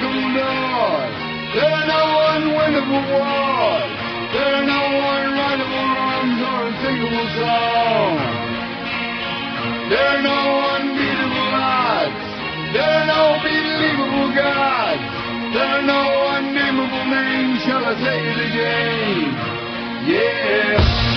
Gumdor. They're no unwinnable wars. There are no unwritable wrongs or unthinkable songs. There are no unbeatable odds. There are no believable gods. There are no unnameable names shall I say it again. Yeah.